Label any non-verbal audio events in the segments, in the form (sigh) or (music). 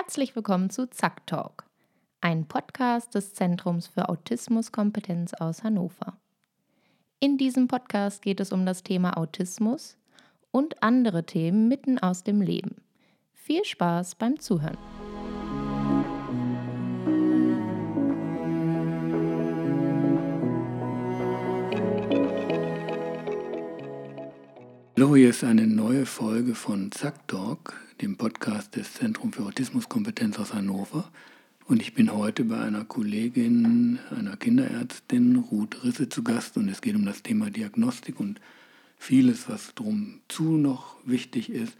Herzlich willkommen zu Zack Talk, ein Podcast des Zentrums für Autismuskompetenz aus Hannover. In diesem Podcast geht es um das Thema Autismus und andere Themen mitten aus dem Leben. Viel Spaß beim Zuhören. Hallo, hier ist eine neue Folge von Zack Talk, dem Podcast des Zentrums für Autismuskompetenz aus Hannover. Und ich bin heute bei einer Kollegin, einer Kinderärztin, Ruth Risse, zu Gast. Und es geht um das Thema Diagnostik und vieles, was drum zu noch wichtig ist.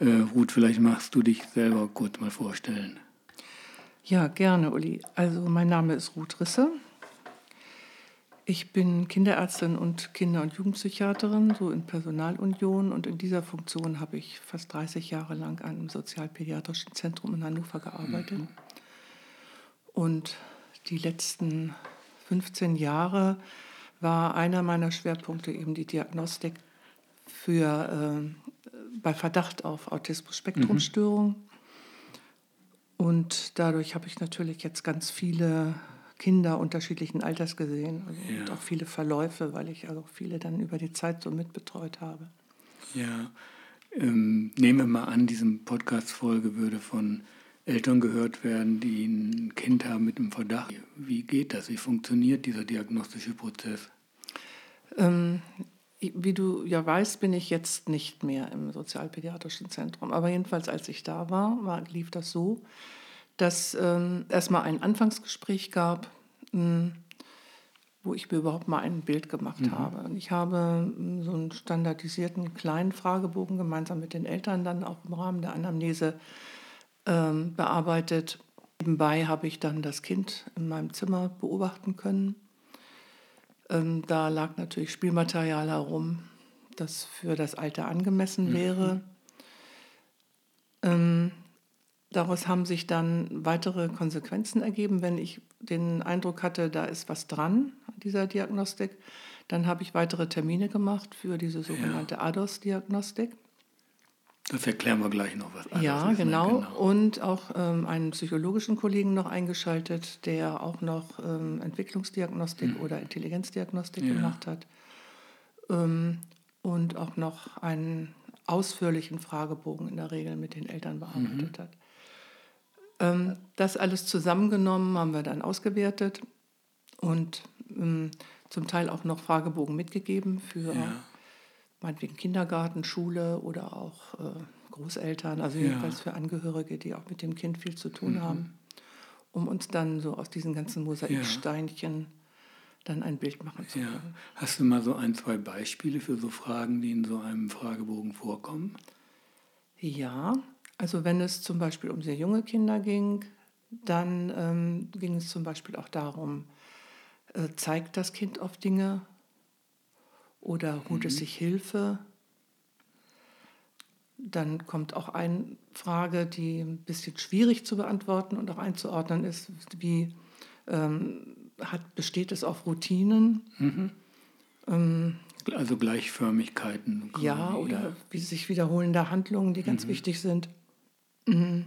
Äh, Ruth, vielleicht magst du dich selber kurz mal vorstellen. Ja, gerne, Uli. Also mein Name ist Ruth Risse. Ich bin Kinderärztin und Kinder- und Jugendpsychiaterin, so in Personalunion. Und in dieser Funktion habe ich fast 30 Jahre lang an einem sozialpädiatrischen Zentrum in Hannover gearbeitet. Mhm. Und die letzten 15 Jahre war einer meiner Schwerpunkte eben die Diagnostik für, äh, bei Verdacht auf Autismus-Spektrumstörung. Mhm. Und dadurch habe ich natürlich jetzt ganz viele Kinder unterschiedlichen Alters gesehen also ja. und auch viele Verläufe, weil ich also viele dann über die Zeit so mitbetreut habe. Ja, ähm, nehmen wir mal an, diese Podcast-Folge würde von Eltern gehört werden, die ein Kind haben mit einem Verdacht. Wie geht das? Wie funktioniert dieser diagnostische Prozess? Ähm, wie du ja weißt, bin ich jetzt nicht mehr im sozialpädiatrischen Zentrum. Aber jedenfalls, als ich da war, war lief das so, dass ähm, erstmal ein Anfangsgespräch gab, mh, hm, wo ich mir überhaupt mal ein Bild gemacht mhm. habe. Und ich habe mh, hm, so einen standardisierten kleinen Fragebogen gemeinsam mit den Eltern dann auch im Rahmen der Anamnese ähm, bearbeitet. Nebenbei habe ich dann das Kind in meinem Zimmer beobachten können. Ähm, da lag natürlich Spielmaterial herum, das für das Alter angemessen mhm. wäre. Mhm. Ähm, Daraus haben sich dann weitere Konsequenzen ergeben. Wenn ich den Eindruck hatte, da ist was dran an dieser Diagnostik, dann habe ich weitere Termine gemacht für diese sogenannte ja. ADOS-Diagnostik. Das erklären wir gleich noch was. Ja, ne? genau. genau. Und auch ähm, einen psychologischen Kollegen noch eingeschaltet, der auch noch ähm, Entwicklungsdiagnostik hm. oder Intelligenzdiagnostik ja. gemacht hat. Ähm, und auch noch einen ausführlichen Fragebogen in der Regel mit den Eltern bearbeitet mhm. hat. Ähm, das alles zusammengenommen haben wir dann ausgewertet und ähm, zum Teil auch noch Fragebogen mitgegeben für ja. meinetwegen Kindergarten, Schule oder auch äh, Großeltern, also jedenfalls für Angehörige, die auch mit dem Kind viel zu tun mhm. haben, um uns dann so aus diesen ganzen Mosaiksteinchen ja. dann ein Bild machen zu können. Ja. Hast du mal so ein, zwei Beispiele für so Fragen, die in so einem Fragebogen vorkommen? Ja, also wenn es zum Beispiel um sehr junge Kinder ging, dann ähm, ging es zum Beispiel auch darum, äh, zeigt das Kind auf Dinge oder holt mhm. es sich Hilfe? Dann kommt auch eine Frage, die ein bisschen schwierig zu beantworten und auch einzuordnen ist, wie ähm, hat, besteht es auf Routinen? Mhm. Ähm, also Gleichförmigkeiten. Ja, oder wie sich wiederholende Handlungen, die ganz mhm. wichtig sind. Mhm.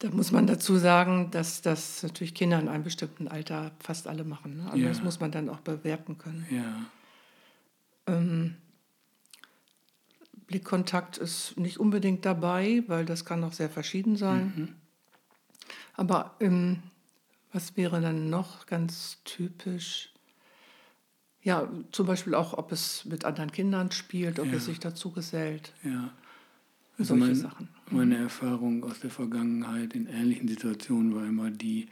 Da muss man dazu sagen, dass das natürlich Kinder in einem bestimmten Alter fast alle machen. Ne? Also ja. das muss man dann auch bewerten können. Ja. Ähm, Blickkontakt ist nicht unbedingt dabei, weil das kann auch sehr verschieden sein. Mhm. Aber ähm, was wäre dann noch ganz typisch? Ja, zum Beispiel auch, ob es mit anderen Kindern spielt, ob ja. es sich dazu gesellt. Ja. Also solche mein, Sachen. Meine Erfahrung aus der Vergangenheit in ähnlichen Situationen war immer die,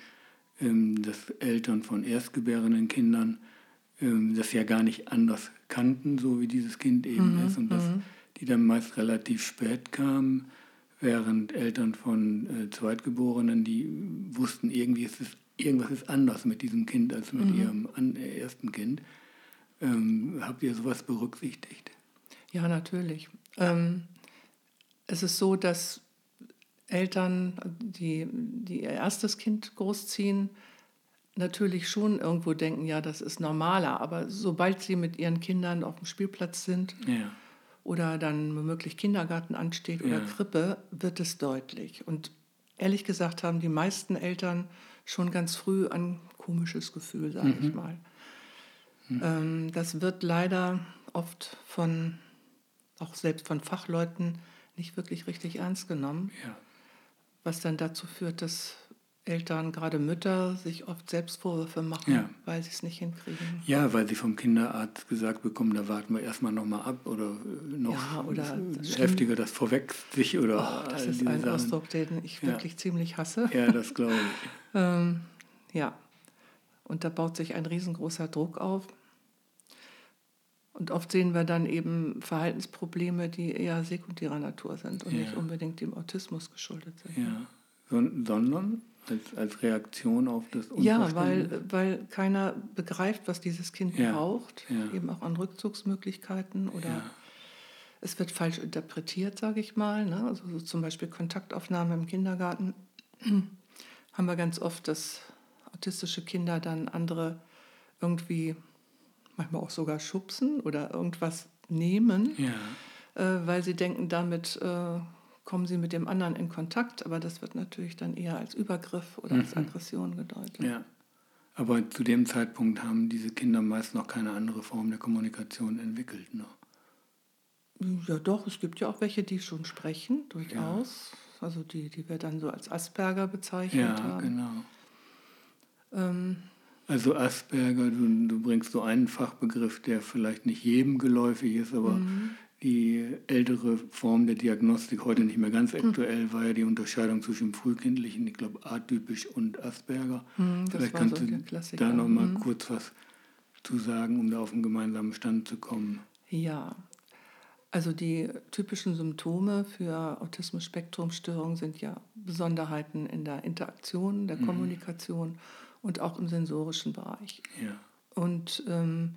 ähm, dass Eltern von erstgebärenden Kindern ähm, das ja gar nicht anders kannten, so wie dieses Kind eben mhm, ist. Und dass mhm. die dann meist relativ spät kamen, während Eltern von äh, Zweitgeborenen, die wussten, irgendwie ist es, irgendwas ist anders mit diesem Kind als mit mhm. ihrem äh, ersten Kind. Ähm, habt ihr sowas berücksichtigt? Ja, natürlich. Ähm, es ist so, dass Eltern, die, die ihr erstes Kind großziehen, natürlich schon irgendwo denken, ja, das ist normaler. Aber sobald sie mit ihren Kindern auf dem Spielplatz sind ja. oder dann womöglich Kindergarten ansteht oder ja. Krippe, wird es deutlich. Und ehrlich gesagt haben die meisten Eltern schon ganz früh ein komisches Gefühl, sage mhm. ich mal. Mhm. Ähm, das wird leider oft von, auch selbst von Fachleuten, nicht wirklich richtig ernst genommen. Ja. Was dann dazu führt, dass Eltern, gerade Mütter, sich oft Selbstvorwürfe machen, ja. weil sie es nicht hinkriegen. Ja, weil sie vom Kinderarzt gesagt bekommen, da warten wir erstmal nochmal ab oder äh, noch ja, oder das heftiger, das vorweg sich oder. Oh, das ist ein Sachen. Ausdruck, den ich ja. wirklich ziemlich hasse. Ja, das glaube ich. (laughs) ähm, ja, und da baut sich ein riesengroßer Druck auf. Und oft sehen wir dann eben Verhaltensprobleme, die eher sekundärer Natur sind und nicht unbedingt dem Autismus geschuldet sind. Ja, sondern als, als Reaktion auf das Ja, weil, weil keiner begreift, was dieses Kind ja. braucht, ja. eben auch an Rückzugsmöglichkeiten oder ja. es wird falsch interpretiert, sage ich mal. Ne? Also so zum Beispiel Kontaktaufnahme im Kindergarten (clears throat) haben wir ganz oft, dass autistische Kinder dann andere irgendwie manchmal auch sogar schubsen oder irgendwas nehmen, äh, weil sie denken, damit äh, kommen sie mit dem anderen in Kontakt, aber das wird natürlich dann eher als Übergriff oder mhm. als Aggression gedeutet. Ja. Aber zu dem Zeitpunkt haben diese Kinder meist noch keine andere Form der Kommunikation entwickelt. Ne? Ja, doch, es gibt ja auch welche, die schon sprechen, durchaus. Ja. Also die, die wir dann so als Asperger bezeichnet ja, haben. Genau. Ähm, also Asperger, du, du, bringst so einen Fachbegriff, der vielleicht nicht jedem geläufig ist, aber mhm die ältere Form der Diagnostik, heute nicht mehr ganz hm. aktuell, war ja die Unterscheidung zwischen frühkindlichen, ich glaube atypisch und Asperger. Hm, Vielleicht kannst so du da noch mal hm. kurz was zu sagen, um da auf einen gemeinsamen Stand zu kommen. Ja, also die typischen Symptome für Autismus-Spektrum-Störungen sind ja Besonderheiten in der Interaktion, der mhm. Kommunikation und auch im sensorischen Bereich. Ja. Und ähm,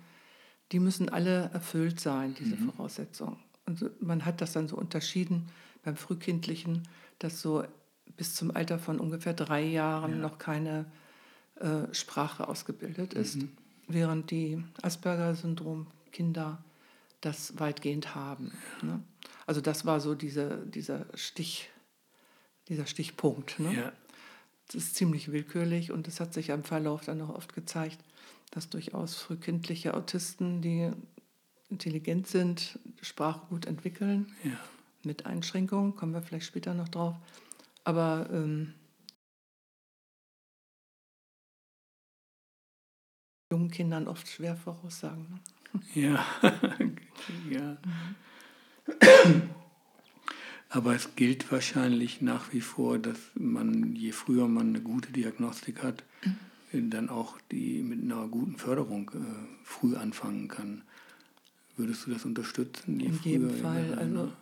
die müssen alle erfüllt sein, diese mhm. Voraussetzungen. Und man hat das dann so unterschieden beim Frühkindlichen, dass so bis zum Alter von ungefähr drei Jahren ja. noch keine äh, Sprache ausgebildet ist, mhm. während die Asperger-Syndrom-Kinder das weitgehend haben. Ne? Also das war so diese, dieser, Stich, dieser Stichpunkt. Ne? Ja. Das ist ziemlich willkürlich und das hat sich im Verlauf dann auch oft gezeigt, dass durchaus frühkindliche Autisten, die intelligent sind, Sprache gut entwickeln, ja. mit Einschränkungen, kommen wir vielleicht später noch drauf. Aber ähm, jungen Kindern oft schwer voraussagen. Ne? Ja, (laughs) ja. Mhm. Aber es gilt wahrscheinlich nach wie vor, dass man, je früher man eine gute Diagnostik hat, mhm dann auch die mit einer guten Förderung äh, früh anfangen kann. Würdest du das unterstützen? In jedem Fall. Also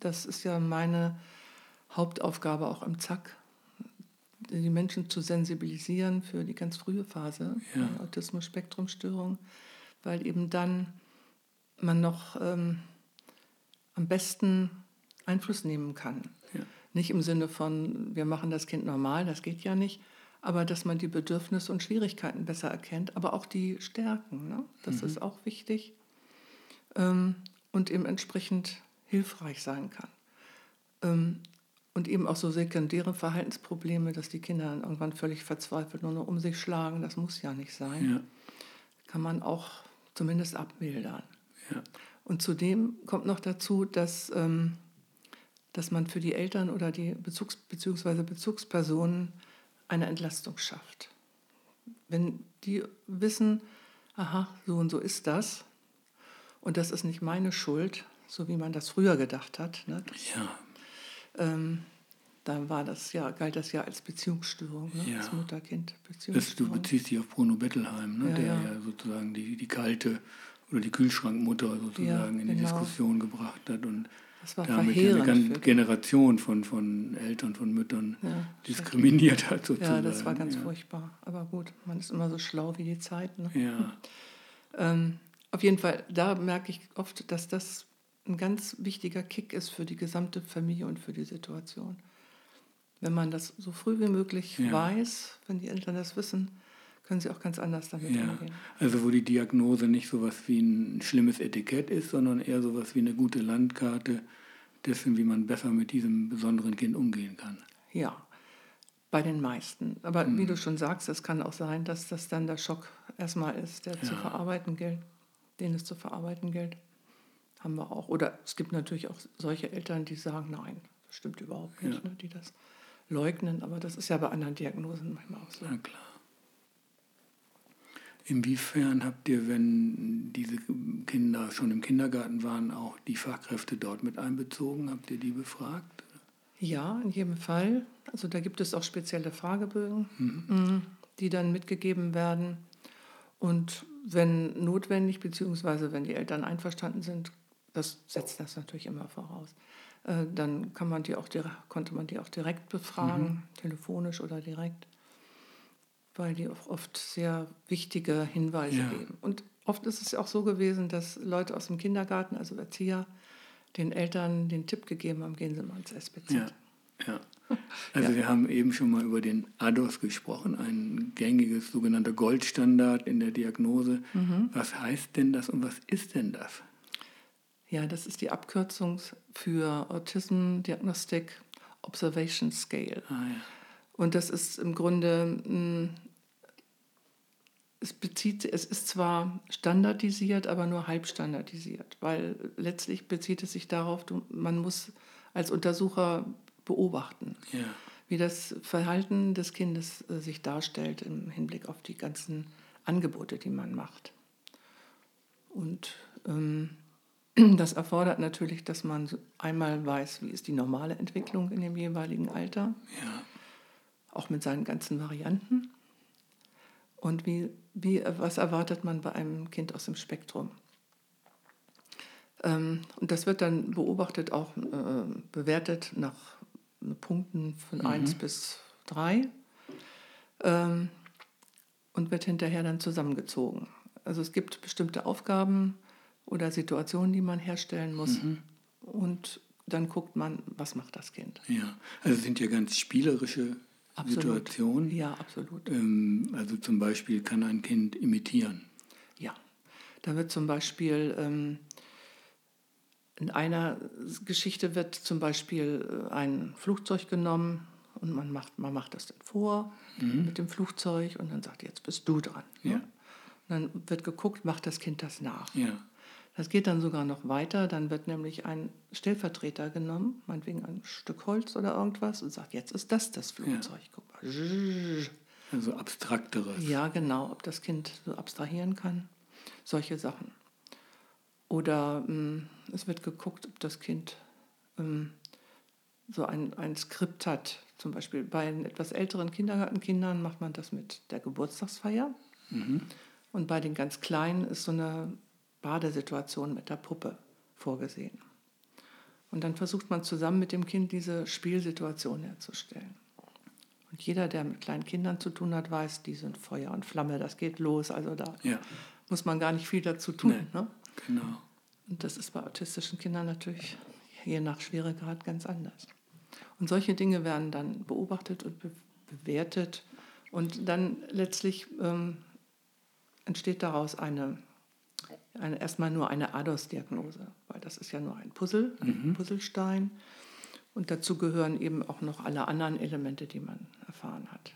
das ist ja meine Hauptaufgabe auch im ZAK, die Menschen zu sensibilisieren für die ganz frühe Phase ja. der Autismus-Spektrum-Störung, weil eben dann man noch ähm, am besten Einfluss nehmen kann. Ja. Nicht im Sinne von, wir machen das Kind normal, das geht ja nicht, aber dass man die Bedürfnisse und Schwierigkeiten besser erkennt, aber auch die Stärken. Ne? Das mhm. ist auch wichtig ähm, und eben entsprechend hilfreich sein kann. Ähm, und eben auch so sekundäre Verhaltensprobleme, dass die Kinder dann irgendwann völlig verzweifelt nur noch um sich schlagen, das muss ja nicht sein. Ja. Kann man auch zumindest abmildern. Ja. Und zudem kommt noch dazu, dass, ähm, dass man für die Eltern oder die Bezugs- bzw. Bezugspersonen eine Entlastung schafft. Wenn die wissen, aha, so und so ist das und das ist nicht meine Schuld, so wie man das früher gedacht hat. Ne? Ja. Ähm, dann war das ja, galt das ja als Beziehungsstörung, ne? ja. als Mutter-Kind-Beziehungsstörung. Du beziehst dich auf Bruno Bettelheim, ne? Ja, der ja. ja. sozusagen die, die kalte oder die Kühlschrankmutter sozusagen in die genau. Diskussion gebracht hat und das war damit eine ganze Generation von, von Eltern, von Müttern ja, diskriminiert hat sozusagen. Ja, das war ganz ja. furchtbar. Aber gut, man ist immer so schlau wie die Zeit. Ne? Ja. (laughs) ähm, auf jeden Fall, da merke ich oft, dass das ein ganz wichtiger Kick ist für die gesamte Familie und für die Situation. Wenn man das so früh wie möglich ja. weiß, wenn die Eltern das wissen, können sie auch ganz anders damit ja. umgehen. Also wo die Diagnose nicht so was wie ein schlimmes Etikett ist, sondern eher so was wie eine gute Landkarte dessen, wie man besser mit diesem besonderen Kind umgehen kann. Ja, Bei den meisten. Aber mhm. wie du schon sagst, es kann auch sein, dass das dann der Schock erstmal ist, der ja. zu verarbeiten gilt, den es zu verarbeiten gilt. Haben wir auch. Oder es gibt natürlich auch solche Eltern, die sagen, nein, das stimmt überhaupt nicht, ja. ne, die das leugnen. Aber das ist ja bei anderen Diagnosen manchmal auch so. Na klar. Inwiefern habt ihr, wenn diese Kinder schon im Kindergarten waren, auch die Fachkräfte dort mit einbezogen? Habt ihr die befragt? Ja, in jedem Fall. Also da gibt es auch spezielle Fragebögen, mhm. mhm. die dann mitgegeben werden. Und wenn notwendig, beziehungsweise wenn die Eltern einverstanden sind, das setzt das natürlich immer voraus, äh, dann kann man die auch, konnte man die auch direkt befragen, mhm. telefonisch oder direkt weil die auch oft sehr wichtige Hinweise ja. geben. Und oft ist es auch so gewesen, dass Leute aus dem Kindergarten, also Erzieher, den Eltern den Tipp gegeben haben, gehen Sie mal ins SPZ. Ja, ja. Also ja. wir haben eben schon mal über den ADOS gesprochen, ein gängiges sogenannter Goldstandard in der Diagnose. Mhm. Was heißt denn das und was ist denn das? Ja, das ist die Abkürzung für Autism Diagnostic Observation Scale. Ah, ja. Und das ist im Grunde hm, es, bezieht, es ist zwar standardisiert, aber nur halb standardisiert, weil letztlich bezieht es sich darauf, du, man muss als Untersucher beobachten, ja. wie das Verhalten des Kindes äh, sich darstellt im Hinblick auf die ganzen Angebote, die man macht. Und ähm, (clears throat) das erfordert natürlich, dass man einmal weiß, wie ist die normale Entwicklung in dem jeweiligen Alter, ja. auch mit seinen ganzen Varianten. Und wie, wie, was erwartet man bei einem Kind aus dem Spektrum? Ähm, und das wird dann beobachtet, auch äh, bewertet nach Punkten von mhm. 1 bis 3 ähm, und wird hinterher dann zusammengezogen. Also es gibt bestimmte Aufgaben oder Situationen, die man herstellen muss. Mhm. Und dann guckt man, was macht das Kind. Ja, also es sind ja ganz spielerische absolut. Situation. Ja, absolut. Ähm, also zum Beispiel kann ein Kind imitieren. Ja, da wird zum Beispiel ähm, in einer Geschichte wird zum Beispiel äh, ein Flugzeug genommen und man macht, man macht das dann vor mhm. mit dem Flugzeug und dann sagt, jetzt bist du dran. Ne? Ja. Ne? Und dann wird geguckt, macht das Kind das nach. Ja. Das geht dann sogar noch weiter. Dann wird nämlich ein Stellvertreter genommen, meinetwegen ein Stück Holz oder irgendwas, und sagt, jetzt ist das das Flugzeug. Ja. Guck mal. Also abstrakteres. Ja, genau, ob das Kind so abstrahieren kann. Solche Sachen. Oder ähm, es wird geguckt, ob das Kind ähm, so ein, ein Skript hat. Zum Beispiel bei etwas älteren Kindergartenkindern macht man das mit der Geburtstagsfeier. Mhm. Und bei den ganz Kleinen ist so eine Badesituation mit der Puppe vorgesehen. Und dann versucht man zusammen mit dem Kind diese Spielsituation herzustellen. Und jeder, der mit kleinen Kindern zu tun hat, weiß, die sind Feuer und Flamme, das geht los. Also da ja. muss man gar nicht viel dazu tun. Nee, ne? Genau. Und das ist bei autistischen Kindern natürlich je nach Schweregrad ganz anders. Und solche Dinge werden dann beobachtet und be bewertet. Und dann letztlich ähm, entsteht daraus eine eine, erstmal nur eine ADOS-Diagnose, weil das ist ja nur ein Puzzle, ein mhm. Puzzlestein. Und dazu gehören eben auch noch alle anderen Elemente, die man erfahren hat.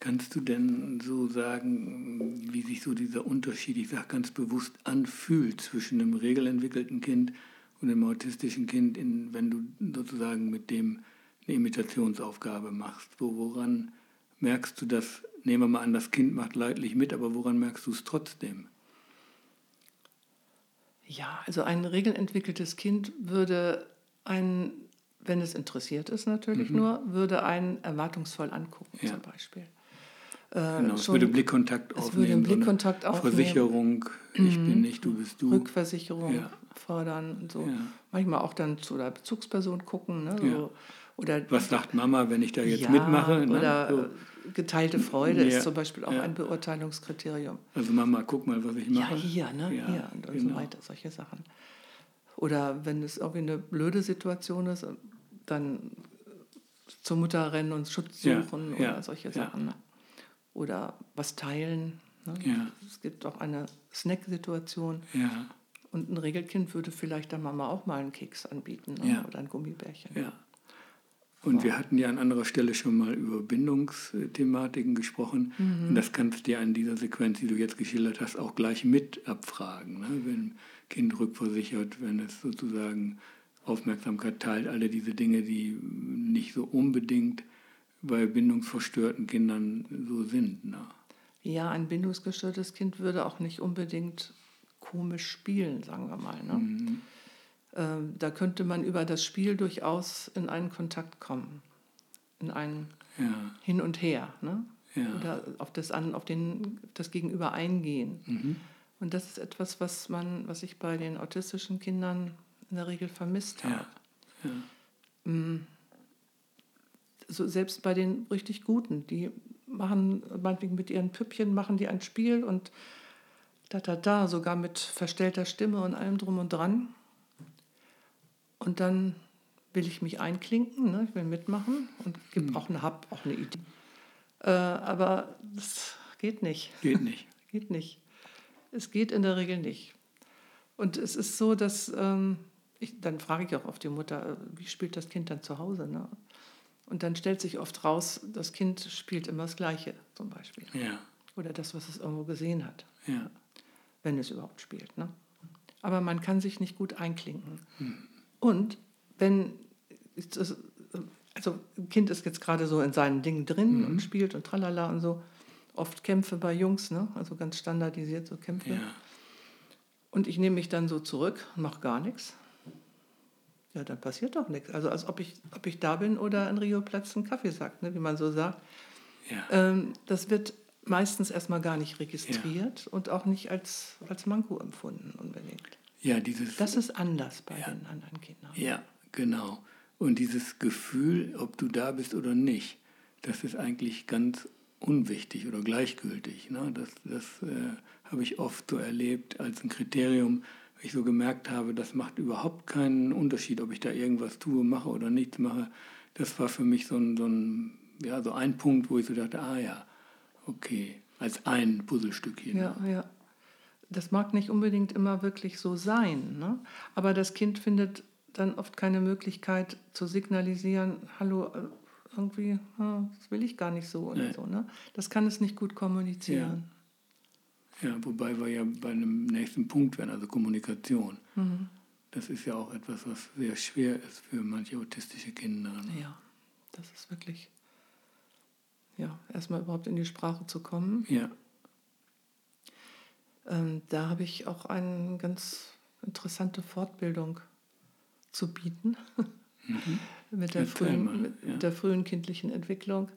Kannst du denn so sagen, wie sich so dieser Unterschied, ich sage ganz bewusst, anfühlt zwischen einem regelentwickelten Kind und einem autistischen Kind, in, wenn du sozusagen mit dem eine Imitationsaufgabe machst? Wo, woran merkst du das? Nehmen wir mal an, das Kind macht leidlich mit, aber woran merkst du es trotzdem? Ja, also ein regelentwickeltes Kind würde ein, wenn es interessiert ist natürlich mhm. nur, würde einen erwartungsvoll angucken ja. zum Beispiel. Äh, genau, es würde Blickkontakt aufnehmen. Es würde Blickkontakt aufnehmen. Versicherung, ich mhm. bin nicht, du bist du. Rückversicherung ja. fordern und so. Ja. Manchmal auch dann zu der Bezugsperson gucken. Ne? So. Oder, Was sagt Mama, wenn ich da jetzt mitmache? Ne? Oder so geteilte Freude ja. ist zum Beispiel auch ja. ein Beurteilungskriterium. Also Mama, guck mal, was ich mache. Ja, hier, ne? Ja, hier und genau. so weiter, solche Sachen. Oder wenn es irgendwie eine blöde Situation ist, dann zur Mutter rennen und Schutz suchen oder solche Sachen. Ne? Oder was teilen. Ne? Es gibt auch eine Snack-Situation. Und ein Regelkind würde vielleicht der Mama auch mal einen Keks anbieten ne? oder ein Gummibärchen. Ja. Und wir hatten ja an anderer Stelle schon mal über Bindungsthematiken gesprochen. Mhm. Und das kannst du ja in dieser Sequenz, die du jetzt geschildert hast, auch gleich mit abfragen. Ne? Wenn Kind rückversichert, wenn es sozusagen Aufmerksamkeit teilt, alle diese Dinge, die nicht so unbedingt bei bindungsverstörten Kindern so sind. Ne? Ja, ein bindungsgestörtes Kind würde auch nicht unbedingt komisch spielen, sagen wir mal. Ne? Mhm. Ähm, da könnte man über das Spiel durchaus in einen Kontakt kommen, in ein ja. Hin und Her. Ne? Ja. Oder auf das, an, auf den, das Gegenüber eingehen. Mhm. Und das ist etwas, was, man, was ich bei den autistischen Kindern in der Regel vermisst habe. Ja. Mhm. So, selbst bei den richtig Guten, die machen meinetwegen mit ihren Püppchen, machen die ein Spiel und da, da, da, sogar mit verstellter Stimme und allem drum und dran. Und dann will ich mich einklinken, ne? ich will mitmachen und habe mhm. auch, eine, hab auch eine Idee. Äh, aber das geht nicht. Geht nicht. (laughs) geht nicht. Es geht in der Regel nicht. Und es ist so, dass ähm, ich, dann frage ich auch oft die Mutter, äh, wie spielt das Kind dann zu Hause? Ne? Und dann stellt sich oft raus, das Kind spielt immer das Gleiche zum Beispiel. Ja. Oder das, was es irgendwo gesehen hat. Ja. Wenn es überhaupt spielt. Ne? Aber man kann sich nicht gut einklinken. Hm. Und wenn, also ein Kind ist jetzt gerade so in seinen Dingen drin mhm. und spielt und tralala und so, oft Kämpfe bei Jungs, ne? also ganz standardisiert so Kämpfe. Ja. Und ich nehme mich dann so zurück mache gar nichts. Ja, dann passiert doch nichts. Also als ob ich, ob ich da bin oder in Rio Platz einen Kaffee sagt, ne? wie man so sagt. Ja. Ähm, das wird meistens erstmal gar nicht registriert ja. und auch nicht als, als Manko empfunden unbedingt. Ja, dieses, das ist anders bei ja, den anderen Kindern. Ja, genau. Und dieses Gefühl, ob du da bist oder nicht, das ist eigentlich ganz unwichtig oder gleichgültig. Ne? Das, das äh, habe ich oft so erlebt als ein Kriterium, ich so gemerkt habe, das macht überhaupt keinen Unterschied, ob ich da irgendwas tue, mache oder nichts mache. Das war für mich so ein, so ein, ja, so ein Punkt, wo ich so dachte, ah ja, okay, als ein Puzzlestückchen. Ja, ne? ja das mag nicht unbedingt immer wirklich so sein, ne? aber das Kind findet dann oft keine Möglichkeit zu signalisieren, hallo, äh, irgendwie, das will ich gar nicht so oder nee. so. Ne? Das kann es nicht gut kommunizieren. Ja. ja. wobei wir ja bei einem nächsten Punkt werden, also Kommunikation. Mhm. Das ist ja auch etwas, was sehr schwer ist für manche autistische Kinder. Ne? Ja, das ist wirklich, ja, erstmal überhaupt in die Sprache zu kommen. Ja. Ähm, da habe ich auch eine ganz interessante Fortbildung zu bieten (laughs) mhm. mit, der frühen, mit ja. der frühen kindlichen Entwicklung,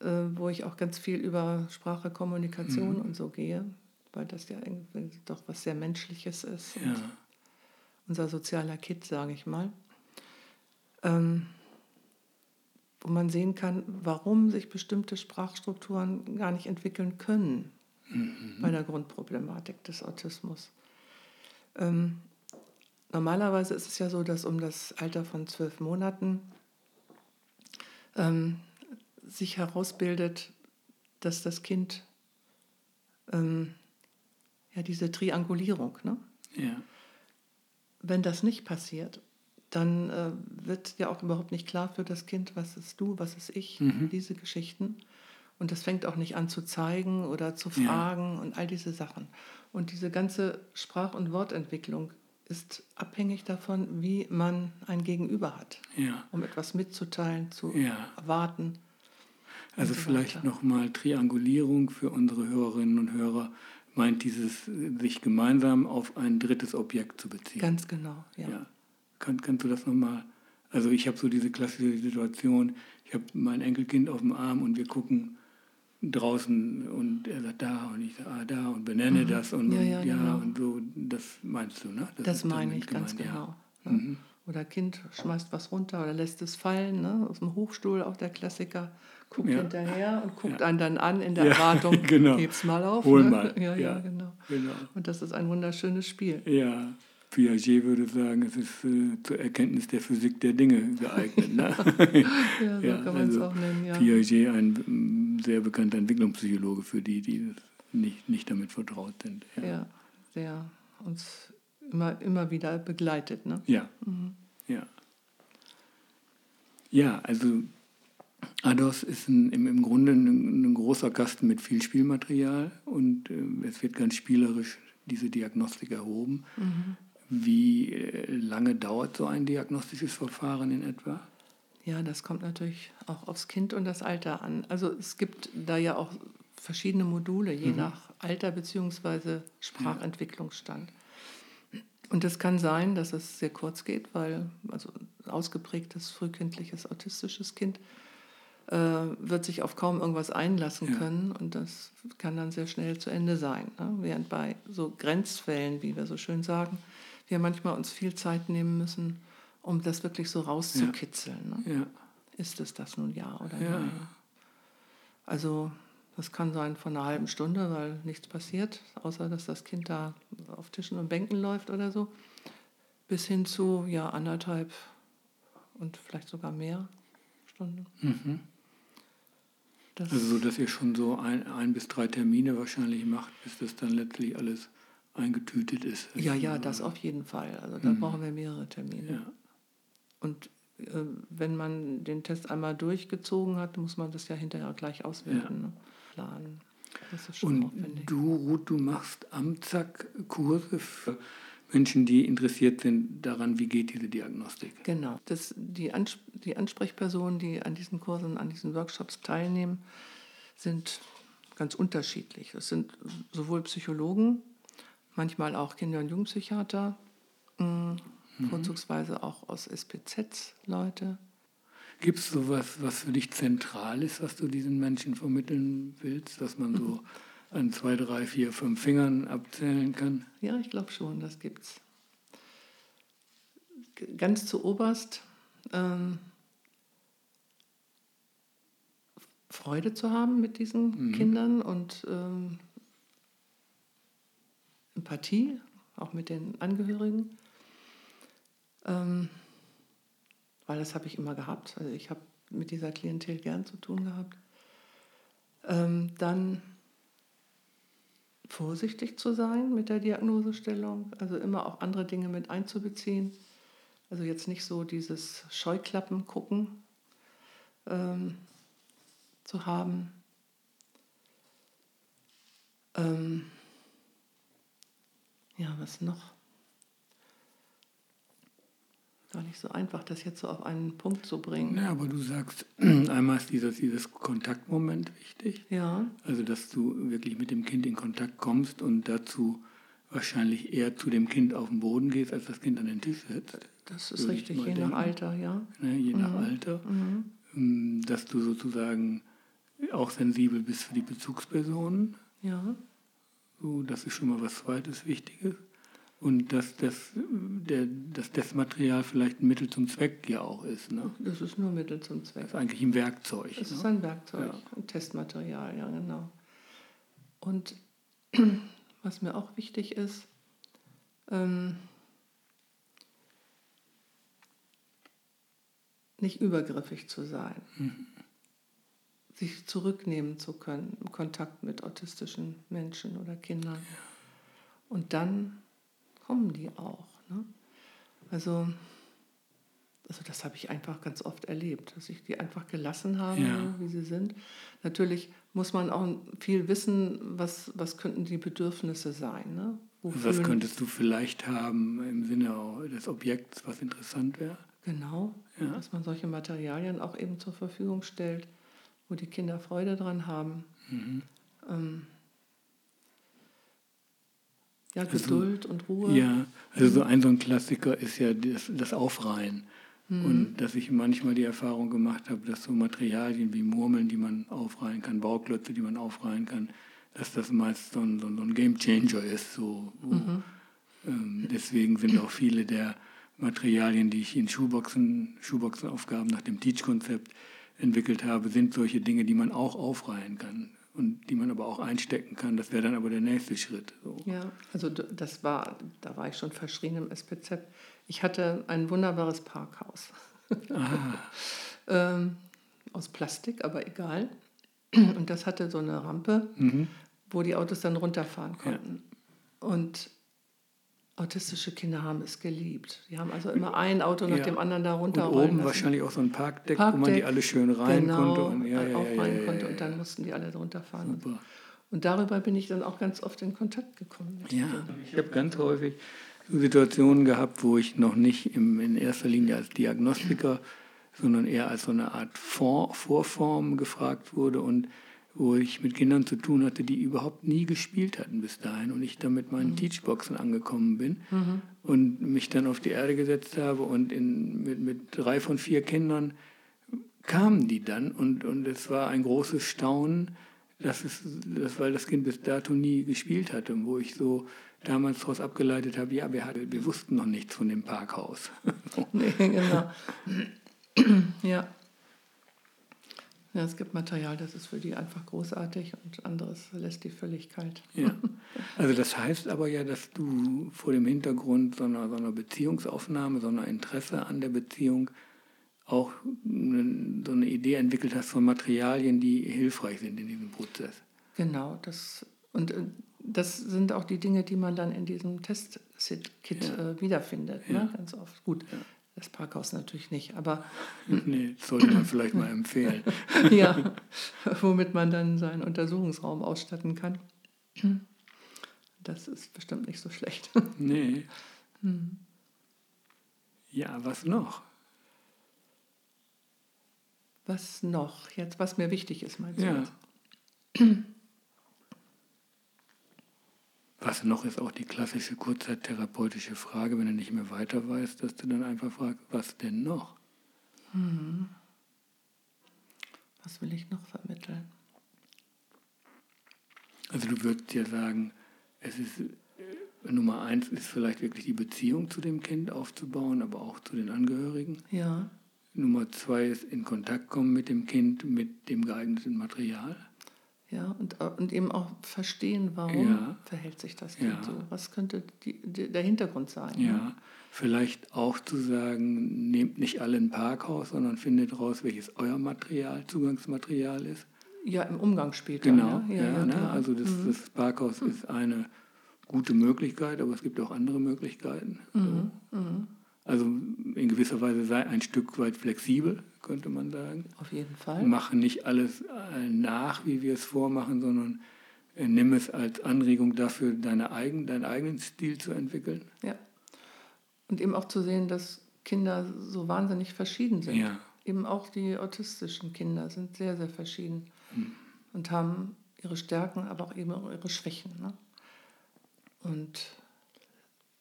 äh, wo ich auch ganz viel über Sprache, Kommunikation mhm. und so gehe, weil das ja irgendwie doch was sehr Menschliches ist. Ja. unser sozialer Kit, sage ich mal. Ähm, wo man sehen kann, warum sich bestimmte Sprachstrukturen gar nicht entwickeln können mhm. bei der Grundproblematik des Autismus. Ähm, normalerweise ist es ja so, dass um das Alter von zwölf Monaten ähm, sich herausbildet, dass das Kind ähm, ja diese Triangulierung, ne? Ja. Wenn das nicht passiert, dann äh, wird ja auch überhaupt nicht klar für das Kind, was ist du, was ist ich, mhm. diese Geschichten. Und das fängt auch nicht an zu zeigen oder zu fragen ja. und all diese Sachen. Und diese ganze Sprach- und Wortentwicklung ist abhängig davon, wie man ein Gegenüber hat, ja. um etwas mitzuteilen, zu ja. erwarten. Also so vielleicht nochmal Triangulierung für unsere Hörerinnen und Hörer meint dieses, sich gemeinsam auf ein drittes Objekt zu beziehen. Ganz genau, ja. ja. Kann, kannst du das nochmal? Also ich habe so diese klassische Situation, ich habe mein Enkelkind auf dem Arm und wir gucken draußen und er sagt da und ich sage ah, da und benenne mhm. das und ja, ja, ja genau. und so, das meinst du, ne? Das, das meine ich gemeint, ganz genau. Ja. Ne? Mhm. Oder Kind schmeißt was runter oder lässt es fallen, ne? aus dem Hochstuhl, auch der Klassiker, guckt hinterher und guckt einen dann an in der (laughs) Erwartung, genau. heb's mal auf. Hol ne? mal. (laughs) Ja, ja, genau. genau. Und das ist ein wunderschönes Spiel. Ja, Piaget würde sagen, es ist äh, zur Erkenntnis der Physik der Dinge geeignet. Ne? (laughs) ja, so kann man es also auch nennen. Ja. Piaget, ein sehr bekannter Entwicklungspsychologe für die, die nicht, nicht damit vertraut sind. Ja, ja der uns immer, immer wieder begleitet. Ne? Ja. Mhm. ja. Ja, also ADOS ist ein, im, im Grunde ein, ein, großer Kasten mit viel Spielmaterial und äh, es wird ganz spielerisch diese Diagnostik erhoben. Mhm. Wie äh, lange dauert so ein diagnostisches Verfahren in etwa? Ja, das kommt natürlich auch aufs Kind und das Alter an. Also es gibt da ja auch verschiedene Module, je mhm. nach Alter bzw. Sprachentwicklungsstand. Und es kann sein, dass es sehr kurz geht, weil also ausgeprägtes frühkindliches autistisches Kind äh, wird sich auf kaum irgendwas einlassen ja. können und das kann dann sehr schnell zu Ende sein. Ne? Während bei so Grenzfällen, wie wir so schön sagen, wir manchmal uns viel Zeit nehmen müssen, um das wirklich so rauszukitzeln. Ne? Ja. Ist es das nun ja oder ja. nein? Also das kann sein von einer halben Stunde, weil nichts passiert, außer dass das Kind da auf Tischen und Bänken läuft oder so, bis hin zu ja anderthalb und vielleicht sogar mehr Stunden. Mhm. also so, dass ihr schon so ein, ein bis drei Termine wahrscheinlich macht, bis das dann letztlich alles eingetütet ist. Ja, ja, das auf jeden Fall. Also da mhm. brauchen wir mehrere Termine. Ja. Und äh, wenn man den Test einmal durchgezogen hat, muss man das ja hinterher gleich auswerten. Ja. Ne? planen. Das ist schon Und aufwendig. du, Ruth, du machst am Zack Kurse für Menschen, die interessiert sind daran, wie geht diese Diagnostik. Genau. Das, die, Ans die Ansprechpersonen, die an diesen Kursen, an diesen Workshops teilnehmen, sind ganz unterschiedlich. Es sind sowohl Psychologen, manchmal auch Kinder- und Jugendpsychiater, mh, mhm. vorzugsweise auch aus SPZ Leute, Gibt es sowas, was für dich zentral ist, was du diesen Menschen vermitteln willst, dass man so an zwei, drei, vier, fünf Fingern abzählen kann? Ja, ich glaube schon, das gibt's. Ganz zu oberst ähm, Freude zu haben mit diesen mhm. Kindern und ähm, Empathie, auch mit den Angehörigen. Ähm, weil das habe ich immer gehabt. Also ich habe mit dieser Klientel gern zu tun gehabt. Ähm, dann vorsichtig zu sein mit der Diagnosestellung, also immer auch andere Dinge mit einzubeziehen. Also jetzt nicht so dieses Scheuklappen gucken ähm, zu haben. Ähm, ja, was noch? Gar nicht so einfach, das jetzt so auf einen Punkt zu bringen. Ja, aber du sagst, (clears throat) einmal ist dieses, dieses Kontaktmoment wichtig. Ja. Also, dass du wirklich mit dem Kind in Kontakt kommst und dazu wahrscheinlich eher zu dem Kind auf den Boden gehst, als das Kind an den Tisch setzt. Das ist richtig, je denken. nach Alter, ja. Ne, je mhm. nach Alter. Mhm. Ähm, dass du sozusagen auch sensibel bist für die Bezugspersonen. Ja. So, das ist schon mal was zweites Wichtiges. Und dass das, der, dass das Material vielleicht ein Mittel zum Zweck ja auch ist. Ne? Das ist nur Mittel zum Zweck. Das ist eigentlich ein Werkzeug. Das ne? ist ein Werkzeug, ja. ein Testmaterial, ja genau. Und (clears throat) was mir auch wichtig ist, ähm, nicht übergriffig zu sein, mhm. sich zurücknehmen zu können im Kontakt mit autistischen Menschen oder Kindern. Und dann kommen die auch. Ne? Also, also das habe ich einfach ganz oft erlebt, dass ich die einfach gelassen habe, ja. wie sie sind. Natürlich muss man auch viel wissen, was, was könnten die Bedürfnisse sein. Ne? was könntest du vielleicht haben im Sinne des Objekts, was interessant wäre? Genau, ja. dass man solche Materialien auch eben zur Verfügung stellt, wo die Kinder Freude dran haben. Mhm. Ähm, ja, also Geduld also, und Ruhe. Ja, also so ein, so ein Klassiker ist ja das, das Aufreihen. Mhm. Und dass ich manchmal die Erfahrung gemacht habe, dass so Materialien wie Murmeln, die man aufreihen kann, Bauklötze, die man aufreihen kann, dass das meist so ein, so ein Game Changer ist. So, wo, mhm. ähm, deswegen sind auch viele der Materialien, die ich in Schuhboxen, Schuhboxenaufgaben nach dem Teach-Konzept entwickelt habe, sind solche Dinge, die man auch aufreihen kann und die man aber auch einstecken kann. Das wäre dann aber der nächste Schritt. So. Ja, also das war, da war ich schon verschrien im SPZ. Ich hatte ein wunderbares Parkhaus. (laughs) ähm, aus Plastik, aber egal. Und das hatte so eine Rampe, mhm. wo die Autos dann runterfahren konnten. Ja. Und autistische Kinder haben es geliebt. Die haben also immer ein Auto nach ja. dem anderen da runter. Und oben lassen. wahrscheinlich auch so ein Parkdeck, Parkdeck, wo man die alle schön rein genau, konnte. Und, ja, ja, auch rein konnte und dann mussten die alle drunter fahren. Super. Und darüber bin ich dann auch ganz oft in Kontakt gekommen. ja, ich habe ganz häufig Situationen gehabt, wo ich noch nicht im, in erster Linie als Diagnostiker, sondern eher als so eine Art Vor Vorform gefragt wurde und wo ich mit Kindern zu tun hatte, die überhaupt nie gespielt hatten bis dahin und ich dann mit meinen mhm. Teachboxen angekommen bin mhm. und mich dann auf die Erde gesetzt habe und in, mit, mit drei von vier Kindern kamen die dann und, und es war ein großes Staunen, dass es, dass, weil das Kind bis dato nie gespielt hatte, wo ich so damals daraus abgeleitet habe, ja, wir, hatten, wir wussten noch nichts von dem Parkhaus. (laughs) nee, genau. (laughs) ja. Ja, es gibt Material, das ist für die einfach großartig und anderes lässt die völlig kalt. Ja. Also das heißt aber ja, dass du vor dem Hintergrund so einer, so einer Beziehungsaufnahme, so einer Interesse an der Beziehung auch eine, so eine Idee entwickelt hast von Materialien, die hilfreich sind in diesem Prozess. Genau, das und äh, das sind auch die Dinge, die man dann in diesem Test-Kit ja. äh, wiederfindet, ja. ne? ganz oft. Gut, ja. Das Parkhaus natürlich nicht, aber. (laughs) Nee, sollte man vielleicht mal empfehlen. (laughs) ja, womit man dann seinen Untersuchungsraum ausstatten kann. Das ist bestimmt nicht so schlecht. (laughs) Nee. Hm. Ja, was noch? Was noch? Jetzt, was mir wichtig ist, meinst du? Ja. (clears throat) Was noch ist auch die klassische kurzzeittherapeutische Frage, wenn du nicht mehr weiter weißt, dass du dann einfach fragst, was denn noch? Mhm. Was will ich noch vermitteln? Also du würdest ja sagen, es ist äh, Nummer eins ist vielleicht wirklich die Beziehung zu dem Kind aufzubauen, aber auch zu den Angehörigen. Ja. Nummer zwei ist in Kontakt kommen mit dem Kind, mit dem geeigneten Material. Ja, und, äh, und eben auch verstehen, warum ja. verhält sich das Kind ja. so. Was könnte die, die, der Hintergrund sein? Ja, ne? vielleicht auch zu sagen, nehmt nicht alle ein Parkhaus, sondern findet raus, welches euer Material, Zugangsmaterial ist. Ja, im Umgang später. Genau, ja, ja, ja ne? also das, mhm. das Parkhaus mhm. ist eine gute Möglichkeit, aber es gibt auch andere Möglichkeiten. Mhm. mhm. Also in gewisser Weise sei ein Stück weit flexibel, könnte man sagen. Auf jeden Fall. Machen nicht alles äh, nach, wie wir es vormachen, sondern äh, nimm es als Anregung dafür, deine eigen, deinen eigenen Stil zu entwickeln. Ja. Und eben auch zu sehen, dass Kinder so wahnsinnig verschieden sind. Ja. Eben auch die autistischen Kinder sind sehr, sehr verschieden hm. und haben ihre Stärken, aber auch eben ihre Schwächen. Ne? Und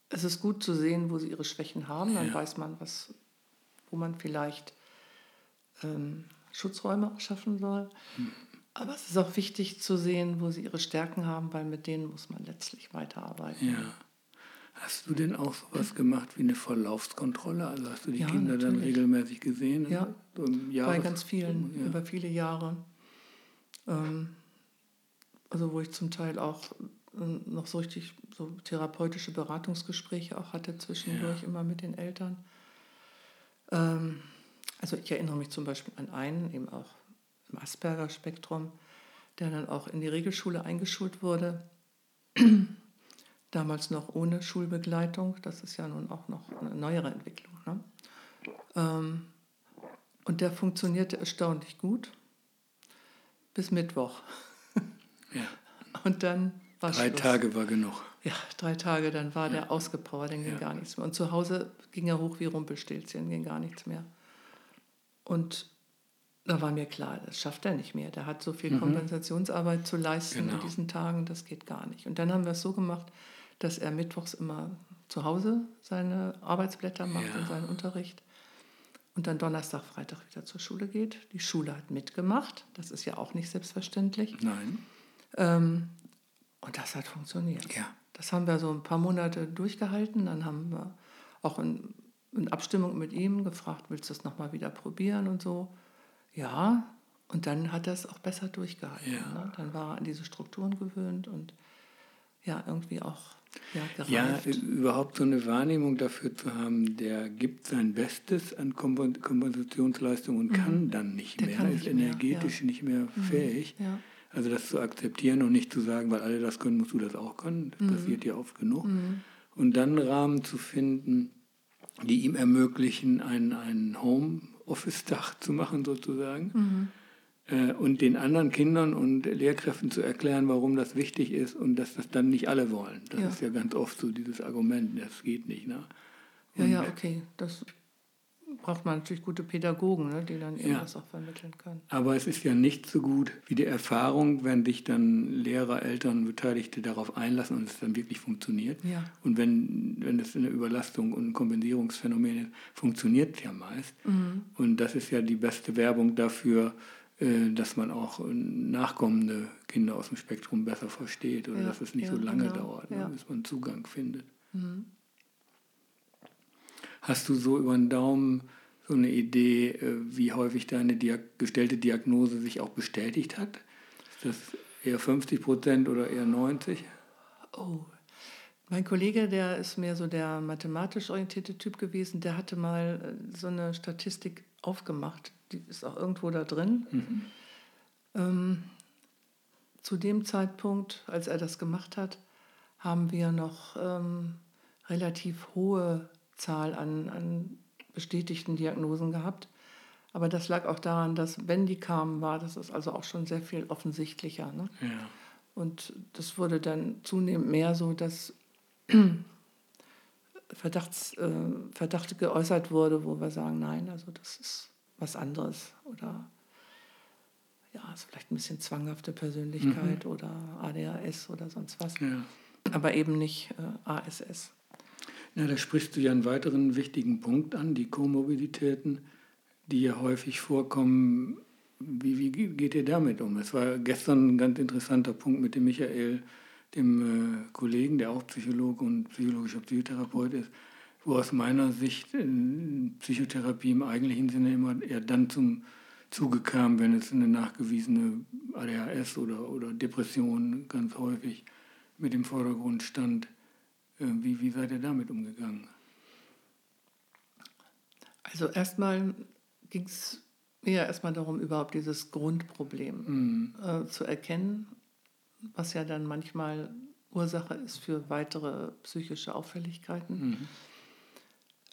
es ist gut zu sehen, wo sie ihre Schwächen haben. Dann ja. weiß man, was, wo man vielleicht ähm, Schutzräume schaffen soll. Hm. Aber es ist auch wichtig zu sehen, wo sie ihre Stärken haben, weil mit denen muss man letztlich weiterarbeiten. Ja. Hast du denn auch sowas gemacht wie eine Verlaufskontrolle? Also hast du die ja, Kinder natürlich. dann regelmäßig gesehen? Ja, so bei ganz vielen, ja. über viele Jahre. Ähm, also wo ich zum Teil auch noch so richtig so therapeutische Beratungsgespräche auch hatte zwischendurch ja. immer mit den Eltern. Ähm, also ich erinnere mich zum Beispiel an einen, eben auch im Asperger-Spektrum, der dann auch in die Regelschule eingeschult wurde. Damals noch ohne Schulbegleitung. Das ist ja nun auch noch eine neuere Entwicklung. Ne? Ähm, und der funktionierte erstaunlich gut bis Mittwoch. Ja. Und dann war Drei Schluss. Tage war genug. Ja, drei Tage, dann war der ausgepowert, dann ging ja. gar nichts mehr. Und zu Hause ging er hoch wie Rumpelstilzchen, ging gar nichts mehr. Und da war mir klar, das schafft er nicht mehr. Der hat so viel mhm. Kompensationsarbeit zu leisten genau. in diesen Tagen, das geht gar nicht. Und dann haben wir es so gemacht, dass er mittwochs immer zu Hause seine Arbeitsblätter macht ja. und seinen Unterricht und dann Donnerstag, Freitag wieder zur Schule geht. Die Schule hat mitgemacht, das ist ja auch nicht selbstverständlich. Nein. Ähm, und das hat funktioniert. Ja. Das haben wir so ein paar Monate durchgehalten. Dann haben wir auch in, in Abstimmung mit ihm gefragt, willst du es nochmal wieder probieren und so. Ja, und dann hat er es auch besser durchgehalten. Ja. Ne? Dann war er an diese Strukturen gewöhnt und ja, irgendwie auch ja, gereift. Ja, überhaupt so eine Wahrnehmung dafür zu haben, der gibt sein Bestes an Kompensationsleistung und mhm. kann dann nicht der mehr, ist nicht energetisch mehr, ja. nicht mehr mhm. fähig. Ja. Also das zu akzeptieren und nicht zu sagen, weil alle das können, musst du das auch können. Das mhm. passiert ja oft genug. Mhm. und dann Rahmen zu finden, die ihm ermöglichen, ein, ein Home-Office-Dach zu machen sozusagen. Mhm äh, und den anderen Kindern und Lehrkräften zu erklären, warum das wichtig ist und dass das dann nicht alle wollen. Das ja. ist ja ganz oft so dieses Argument, das geht nicht. Ne? ja, ja, okay. Das braucht man natürlich gute Pädagogen, ne, die dann eben ja. das auch vermitteln können. Aber es ist ja nicht so gut wie die Erfahrung, wenn dich dann Lehrer, Eltern, Beteiligte darauf einlassen und es dann wirklich funktioniert. Ja. Und wenn, wenn es eine Überlastung und ein Kompensierungsphänomen ist, funktioniert es ja meist. Mhm. Und das ist ja die beste Werbung dafür, äh, dass man auch nachkommende Kinder aus dem Spektrum besser versteht oder ja, dass es nicht so lange genau, dauert, ne, bis man Zugang findet. Mhm. Hast du so über den Daumen so eine Idee, äh, wie häufig deine Diag gestellte Diagnose sich auch bestätigt hat? Ist das eher 50 Prozent oder eher 90? Oh, mein Kollege, der ist mehr so der mathematisch orientierte Typ gewesen, der hatte mal äh, so eine Statistik aufgemacht die ist auch irgendwo da drin. Mhm. Ähm, zu dem Zeitpunkt, als er das gemacht hat, haben wir noch ähm, relativ hohe Zahl an, an bestätigten Diagnosen gehabt. Aber das lag auch daran, dass wenn die kamen, war das ist also auch schon sehr viel offensichtlicher. Ne? Ja. Und das wurde dann zunehmend mehr so, dass (clears throat) Verdachts, äh, Verdacht geäußert wurde, wo wir sagen, nein, also das ist was anderes oder ja, ist vielleicht ein bisschen zwanghafte Persönlichkeit mhm. oder ADHS oder sonst was. Ja. Aber eben nicht äh, ASS. Ja, da sprichst du ja einen weiteren wichtigen Punkt an, die Komorbiditäten, die ja häufig vorkommen. Wie, wie geht ihr damit um? Es war gestern ein ganz interessanter Punkt mit dem Michael, dem äh, Kollegen, der auch Psychologe und psychologischer Psychotherapeut ist, wo aus meiner Sicht Psychotherapie im eigentlichen Sinne immer eher dann zum Zuge kam, wenn es eine nachgewiesene ADHS oder, oder Depression ganz häufig mit im Vordergrund stand. Wie, wie seid ihr damit umgegangen? Also erstmal ging es mir erstmal darum, überhaupt dieses Grundproblem mhm. äh, zu erkennen, was ja dann manchmal Ursache ist für weitere psychische Auffälligkeiten. Mhm.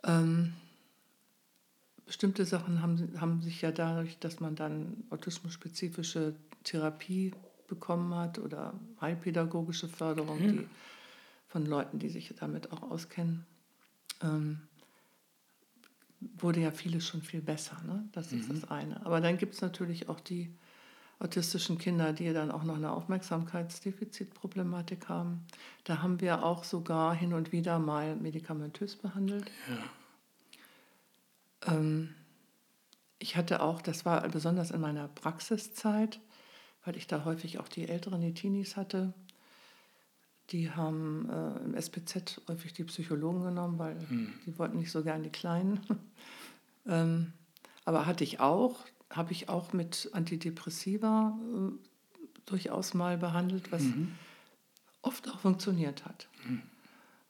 Ähm, bestimmte Sachen haben, haben sich ja dadurch, dass man dann autismusspezifische Therapie bekommen hat oder heilpädagogische Förderung ja. die, von Leuten, die sich damit auch auskennen, ähm, wurde ja vieles schon viel besser. Ne? Das mhm. ist das eine. Aber dann gibt es natürlich auch die autistischen Kinder, die dann auch noch eine Aufmerksamkeitsdefizitproblematik haben. Da haben wir auch sogar hin und wieder mal medikamentös behandelt. Ja. Ähm, ich hatte auch, das war besonders in meiner Praxiszeit, weil ich da häufig auch die älteren, die Teenies hatte, die haben äh, im SPZ häufig die Psychologen genommen, weil hm. die wollten nicht so gern die Kleinen. (laughs) ähm, aber hatte ich auch, habe ich auch mit Antidepressiva äh, durchaus mal behandelt, was mhm. oft auch funktioniert hat. Mhm.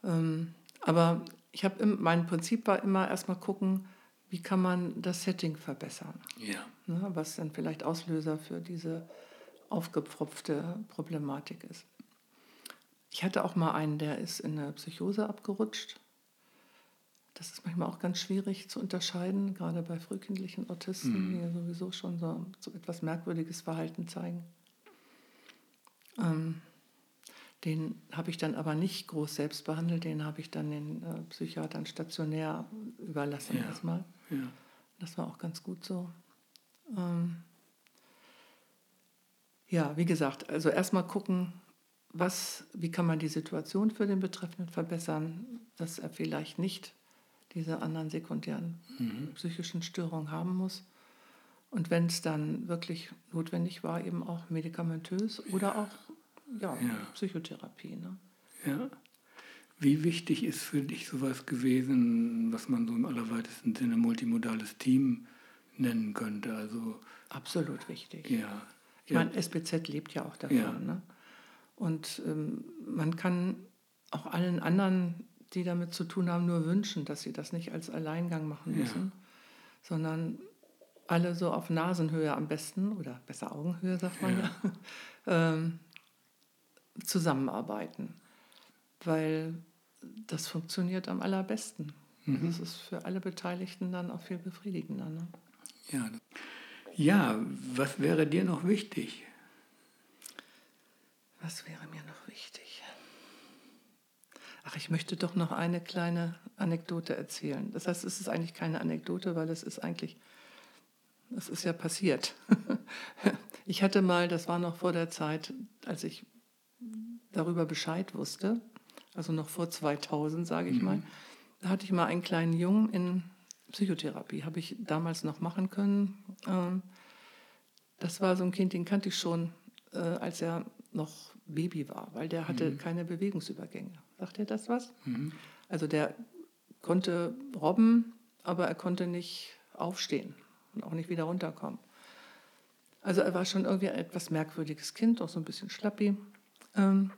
Ähm, aber ich habe mein Prinzip war immer erstmal gucken, wie kann man das Setting verbessern. Ja. Ne, was dann vielleicht Auslöser für diese aufgepfropfte Problematik ist. Ich hatte auch mal einen, der ist in eine Psychose abgerutscht das ist manchmal auch ganz schwierig zu unterscheiden, gerade bei frühkindlichen Autisten, mhm. die ja sowieso schon so, so, etwas merkwürdiges Verhalten zeigen. Ähm, den habe ich dann aber nicht groß selbst behandelt, den habe ich dann den äh, Psychiatern stationär überlassen ja. erstmal. Ja. Das war auch ganz gut so. Ähm, ja, wie gesagt, also erstmal gucken, was, wie kann man die Situation für den Betreffenden verbessern, dass er vielleicht nicht diese anderen sekundären mhm. psychischen Störungen haben muss. Und wenn es dann wirklich notwendig war, eben auch medikamentös oder auch ja, ja. Psychotherapie. Ne? Ja. Wie wichtig ist für dich sowas gewesen, was man so im allerweitesten Sinne multimodales Team nennen könnte? Also, Absolut wichtig. Ja. Ich ja. meine, SBZ lebt ja auch davon. Ja. Ne? Und ähm, man kann auch allen anderen die damit zu tun haben, nur wünschen, dass sie das nicht als Alleingang machen müssen, ja. sondern alle so auf Nasenhöhe am besten oder besser Augenhöhe, sagt man ja, ja ähm, zusammenarbeiten. Weil das funktioniert am allerbesten. Mhm. Das ist für alle Beteiligten dann auch viel befriedigender. Ne? Ja. ja, was wäre dir noch wichtig? Was wäre mir noch wichtig? Ach, ich möchte doch noch eine kleine Anekdote erzählen. Das heißt, es ist eigentlich keine Anekdote, weil es ist eigentlich, es ist ja passiert. (laughs) Ich hatte mal, das war noch vor der Zeit, als ich darüber Bescheid wusste, also noch vor 2000, sage ich mhm. mal, da hatte ich mal einen kleinen Jungen in Psychotherapie, habe ich damals noch machen können. Ähm, das war so ein Kind, den kannte ich schon, äh, als er noch Baby war, weil der hatte mhm. keine Bewegungsübergänge. Sagt ihr das was? Mhm. Also der konnte robben, aber er konnte nicht aufstehen und auch nicht wieder runterkommen. Also er war schon irgendwie ein etwas merkwürdiges Kind, auch so ein bisschen schlappi. Ähm,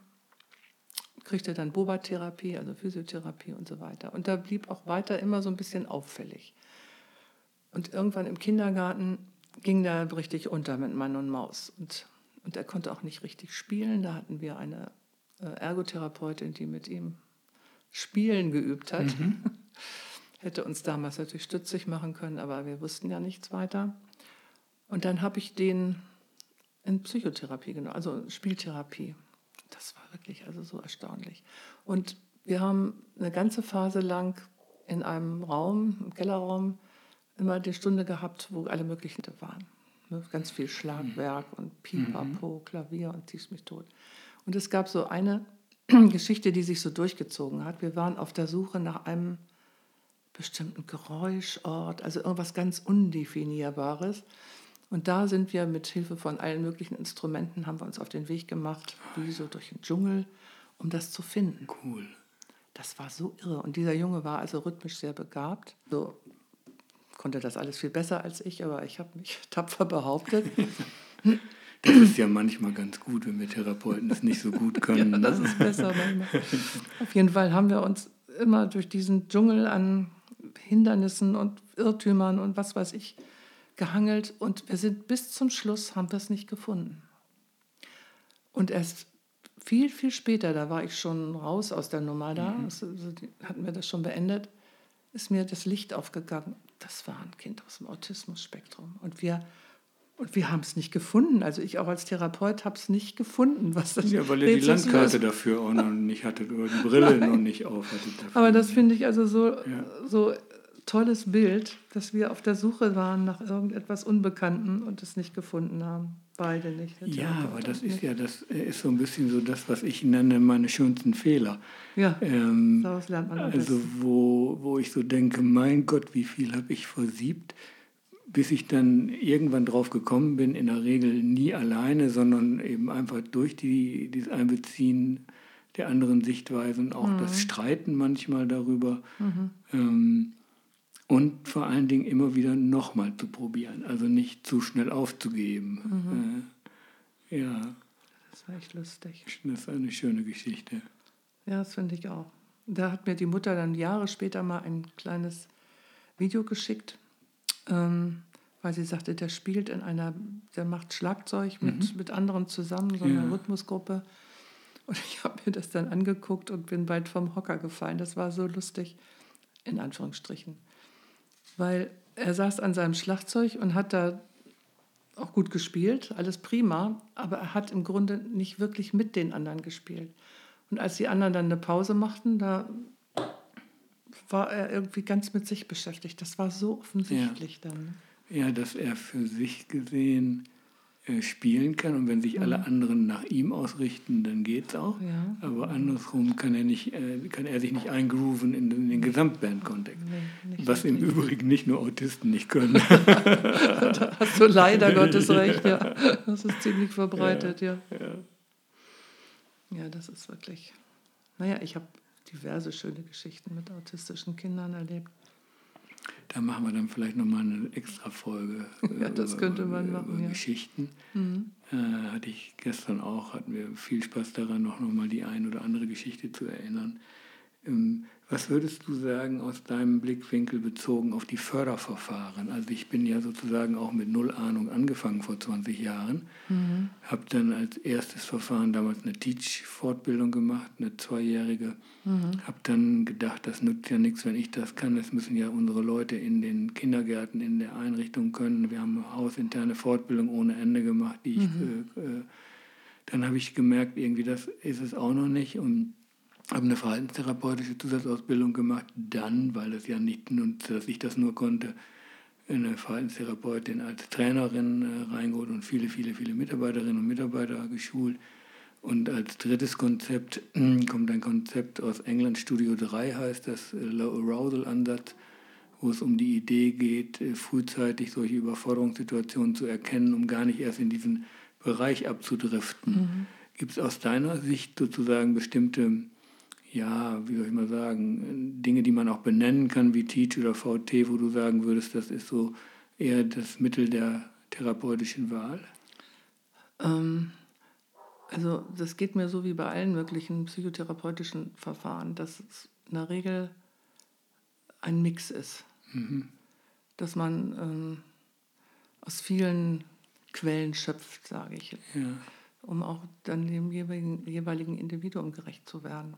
kriegte dann Boba-Therapie, also Physiotherapie und so weiter. Und da blieb auch weiter immer so ein bisschen auffällig. Und irgendwann im Kindergarten ging der richtig unter mit Mann und Maus. Und, und er konnte auch nicht richtig spielen. Da hatten wir eine äh, Ergotherapeutin, die mit ihm Spielen geübt hat. Mhm. (laughs) Hätte uns damals natürlich stützig machen können, aber wir wussten ja nichts weiter. Und dann habe ich den in Psychotherapie genommen, also Spieltherapie. Das war wirklich also so erstaunlich. Und wir haben eine ganze Phase lang in einem Raum, im Kellerraum, immer die Stunde gehabt, wo alle möglichen waren. Ne, ganz viel Schlagwerk und Pipapo, mhm. Klavier und ziehst mich tot. Und es gab so eine (clears throat) Geschichte, die sich so durchgezogen hat. Wir waren auf der Suche nach einem bestimmten Geräuschort, also irgendwas ganz Undefinierbares. Und da sind wir mit Hilfe von allen möglichen Instrumenten, haben wir uns auf den Weg gemacht, wie so durch den Dschungel, um das zu finden. Cool. Das war so irre. Und dieser Junge war also rhythmisch sehr begabt. So konnte das alles viel besser als ich, aber ich habe mich (laughs) tapfer behauptet. (laughs) Das ist ja manchmal ganz gut, wenn wir Therapeuten es nicht so gut (laughs) können. ja, das ist besser manchmal. Auf jeden Fall haben wir uns immer durch diesen Dschungel an Hindernissen und Irrtümern und was weiß ich gehangelt und wir sind bis zum Schluss, haben wir es nicht gefunden. Und erst viel, viel später, da war ich schon raus aus der Nummer da, mhm. also, hatten wir das schon beendet, ist mir das Licht aufgegangen. Das war ein Kind aus dem Autismus-Spektrum. Und wir, und wir haben es nicht gefunden. Also ich auch als Therapeut habe es nicht gefunden, was das Ja, weil ihr die Landkarte dafür auch noch nicht hattet oder die Brille noch nicht aufhattet. Aber das finde ich also so, ja. so tolles Bild, dass wir auf der Suche waren nach irgendetwas Unbekannten und es nicht gefunden haben. Beide nicht. Ja, aber das ist ja das ist so ein bisschen so das, was ich nenne meine schönsten Fehler. Ja, ähm, daraus lernt man Also wo, wo ich so denke, mein Gott, wie viel habe ich versiebt, bis ich dann irgendwann drauf gekommen bin, in der Regel nie alleine, sondern eben einfach durch die, dieses Einbeziehen der anderen Sichtweisen, auch mhm. das Streiten manchmal darüber. Mhm. Ähm, und vor allen Dingen immer wieder nochmal zu probieren, also nicht zu schnell aufzugeben. Mhm. Äh, ja. Das war echt lustig. Das ist eine schöne Geschichte. Ja, das finde ich auch. Da hat mir die Mutter dann Jahre später mal ein kleines Video geschickt, ähm, weil sie sagte, der spielt in einer, der macht Schlagzeug mit, mhm. mit anderen zusammen, so eine ja. Rhythmusgruppe. Und ich habe mir das dann angeguckt und bin bald vom Hocker gefallen. Das war so lustig, in Anführungsstrichen weil er saß an seinem Schlagzeug und hat da auch gut gespielt, alles prima, aber er hat im Grunde nicht wirklich mit den anderen gespielt. Und als die anderen dann eine Pause machten, da war er irgendwie ganz mit sich beschäftigt. Das war so offensichtlich ja. dann. Ja, dass er für sich gesehen äh, spielen kann und wenn sich alle mhm. anderen nach ihm ausrichten, dann geht es auch. Ja. Aber andersrum kann er, nicht, äh, kann er sich nicht eingrooven in, in den Gesamtband-Kontext. Nee, was im Übrigen nicht nur Autisten nicht können. (laughs) da hast du leider (laughs) Gottes recht, ja. Das ist ziemlich verbreitet, ja. Ja, ja das ist wirklich. Naja, ich habe diverse schöne Geschichten mit autistischen Kindern erlebt. Da machen wir dann vielleicht nochmal eine extra Folge. ja, das über, könnte man machen. Über ja. Geschichten. Mhm. Äh, hatte ich gestern auch, hatten wir viel Spaß daran, noch, noch mal die ein oder andere Geschichte zu erinnern. Ähm, was würdest du sagen aus deinem Blickwinkel bezogen auf die Förderverfahren? Also ich bin ja sozusagen auch mit Null Ahnung angefangen vor 20 Jahren, mhm. habe dann als erstes Verfahren damals eine Teach-Fortbildung gemacht, eine zweijährige, mhm. habe dann gedacht, das nützt ja nichts, wenn ich das kann, das müssen ja unsere Leute in den Kindergärten, in der Einrichtung können. Wir haben hausinterne Fortbildung ohne Ende gemacht, die ich, mhm. äh, äh dann habe ich gemerkt, irgendwie das ist es auch noch nicht und habe eine verhaltenstherapeutische Zusatzausbildung gemacht, dann, weil das ja nicht nur, dass ich das nur konnte, eine Verhaltenstherapeutin als Trainerin äh, reingeholt und viele, viele, viele Mitarbeiterinnen und Mitarbeiter geschult. Und als drittes Konzept äh, kommt ein Konzept aus England, Studio 3 heißt das, äh, Low Arousal Ansatz, wo es um die Idee geht, äh, frühzeitig solche Überforderungssituationen zu erkennen, um gar nicht erst in diesen Bereich abzudriften. Mhm. Gibt es aus deiner Sicht sozusagen bestimmte ja, wie soll ich mal sagen, Dinge, die man auch benennen kann, wie Teach oder VT, wo du sagen würdest, das ist so eher das Mittel der therapeutischen Wahl? Ähm, also das geht mir so wie bei allen möglichen psychotherapeutischen Verfahren, dass es in der Regel ein Mix ist. Mhm. Dass man ähm, aus vielen Quellen schöpft, sage ich. Ja. Um auch dann dem jeweiligen, jeweiligen Individuum gerecht zu werden.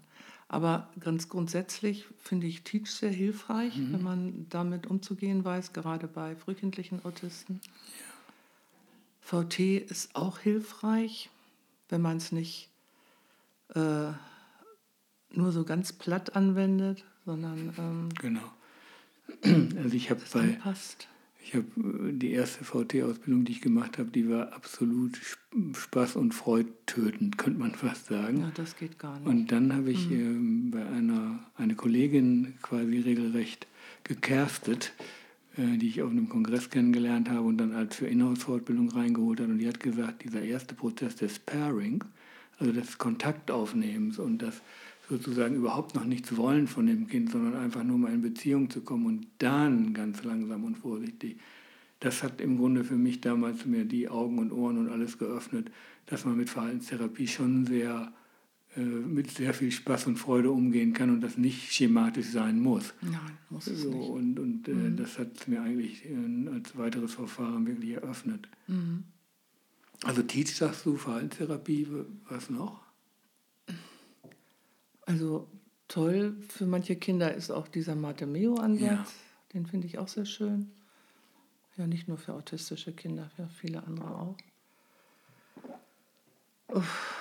Aber ganz grundsätzlich finde ich Teach sehr hilfreich, mhm. wenn man damit umzugehen weiß, gerade bei frühkindlichen Autisten. Ja. VT ist auch hilfreich, wenn man es nicht äh, nur so ganz platt anwendet, sondern ähm, genau. (clears throat) Also ich habe bei, anpasst. Ich habe äh, die erste VT-Ausbildung, die ich gemacht habe, die war absolut Spaß und Freude tötend, könnte man (laughs) fast sagen. Ja, das geht gar nicht. Und dann habe ich mhm. äh, bei einer eine Kollegin quasi regelrecht gekerstet, äh, die ich auf einem Kongress kennengelernt habe und dann als für Inhouse-Fortbildung reingeholt habe. Und die hat gesagt, dieser erste Prozess des Pairing, also des Kontaktaufnehmens und das sozusagen überhaupt noch nichts wollen von dem Kind, sondern einfach nur mal in Beziehung zu kommen und dann ganz langsam und vorsichtig. Das hat im Grunde für mich damals mir die Augen und Ohren und alles geöffnet, dass man mit Verhaltenstherapie schon sehr äh, mit sehr viel Spaß und Freude umgehen kann und das nicht schematisch sein muss. Nein, muss es so, nicht. Und, und äh, mhm. das hat mir eigentlich äh, als weiteres Verfahren wirklich eröffnet. Mhm. Also Teach sagst du, Verhaltenstherapie, was noch? Also toll für manche Kinder ist auch dieser Matemeo-Ansatz. Ja. Den finde ich auch sehr schön. Ja, nicht nur für autistische Kinder, für viele andere auch. Uff.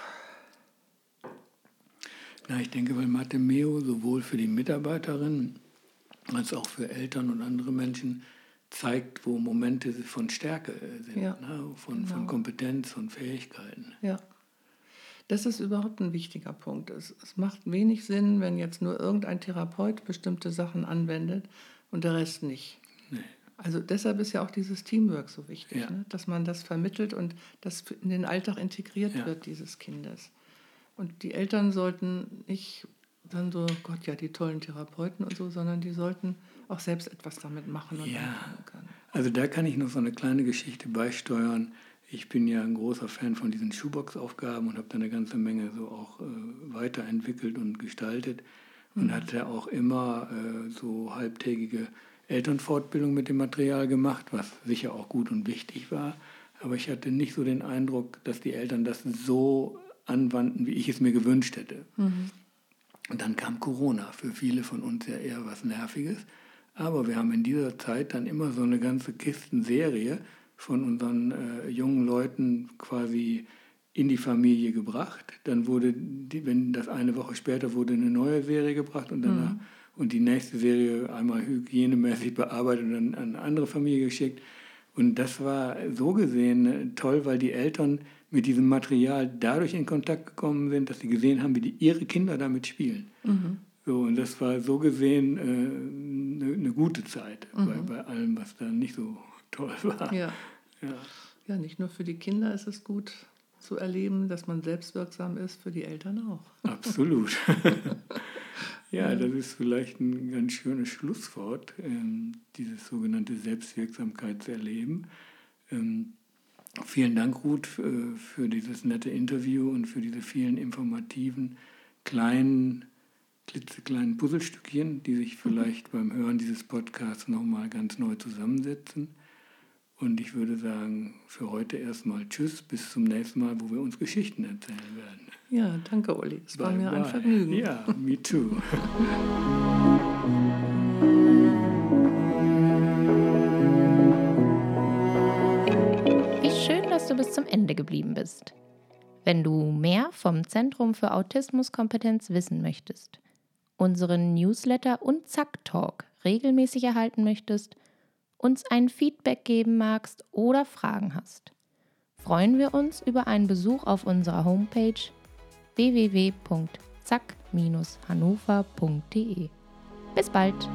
Na, ich denke, weil Matemeo sowohl für die Mitarbeiterinnen als auch für Eltern und andere Menschen zeigt, wo Momente von Stärke sind, ja, ne? von, genau. von Kompetenz und Fähigkeiten. Ja. Das ist überhaupt ein wichtiger Punkt. Es, es macht wenig Sinn, wenn jetzt nur irgendein Therapeut bestimmte Sachen anwendet und der Rest nicht. Nee. Also deshalb ist ja auch dieses Teamwork so wichtig, ja. ne? dass man das vermittelt und das in den Alltag integriert ja. wird dieses Kindes. Und die Eltern sollten nicht dann so, Gott, ja, die tollen Therapeuten und so, sondern die sollten auch selbst etwas damit machen und ja. Also da kann ich noch so eine kleine Geschichte beisteuern. Ich bin ja ein großer Fan von diesen Shoebox-Aufgaben und habe da eine ganze Menge so auch äh, weiterentwickelt und gestaltet und mhm. hatte auch immer äh, so halbtägige Elternfortbildung mit dem Material gemacht, was sicher auch gut und wichtig war. Aber ich hatte nicht so den Eindruck, dass die Eltern das so anwandten, wie ich es mir gewünscht hätte. Mhm. Und dann kam Corona, für viele von uns ja eher was Nerviges. Aber wir haben in dieser Zeit dann immer so eine ganze Kistenserie von unseren äh, jungen Leuten quasi in die Familie gebracht. Dann wurde, die, wenn das eine Woche später wurde eine neue Serie gebracht und danach mhm. und die nächste Serie einmal hygienemäßig bearbeitet und dann an eine andere Familie geschickt. Und das war so gesehen äh, toll, weil die Eltern mit diesem Material dadurch in Kontakt gekommen sind, dass sie gesehen haben, wie die, ihre Kinder damit spielen. Mhm. So, und das war so gesehen eine äh, ne, ne gute Zeit mhm. bei, bei allem, was da nicht so toll war. Ja. ja. Ja, nicht nur für die Kinder ist es gut zu erleben, dass man selbstwirksam ist, für die Eltern auch. Absolut. (laughs) ja, das ist vielleicht ein ganz schönes Schlusswort, ähm, dieses sogenannte Selbstwirksamkeit zu erleben. Ähm, vielen Dank, Ruth, für, für dieses nette Interview und für diese vielen informativen, kleinen klitzekleinen Puzzlestückchen, die sich vielleicht beim Hören dieses Podcasts nochmal ganz neu zusammensetzen. Und ich würde sagen, für heute erstmal Tschüss, bis zum nächsten Mal, wo wir uns Geschichten erzählen werden. Ja, danke, Olli. Es war mir bye. ein Vergnügen. Ja, me too. Wie schön, dass du bis zum Ende geblieben bist. Wenn du mehr vom Zentrum für Autismuskompetenz wissen möchtest, unseren Newsletter und Zack Talk regelmäßig erhalten möchtest, uns ein Feedback geben magst oder Fragen hast, freuen wir uns über einen Besuch auf unserer Homepage www.zack-hannover.de. Bis bald!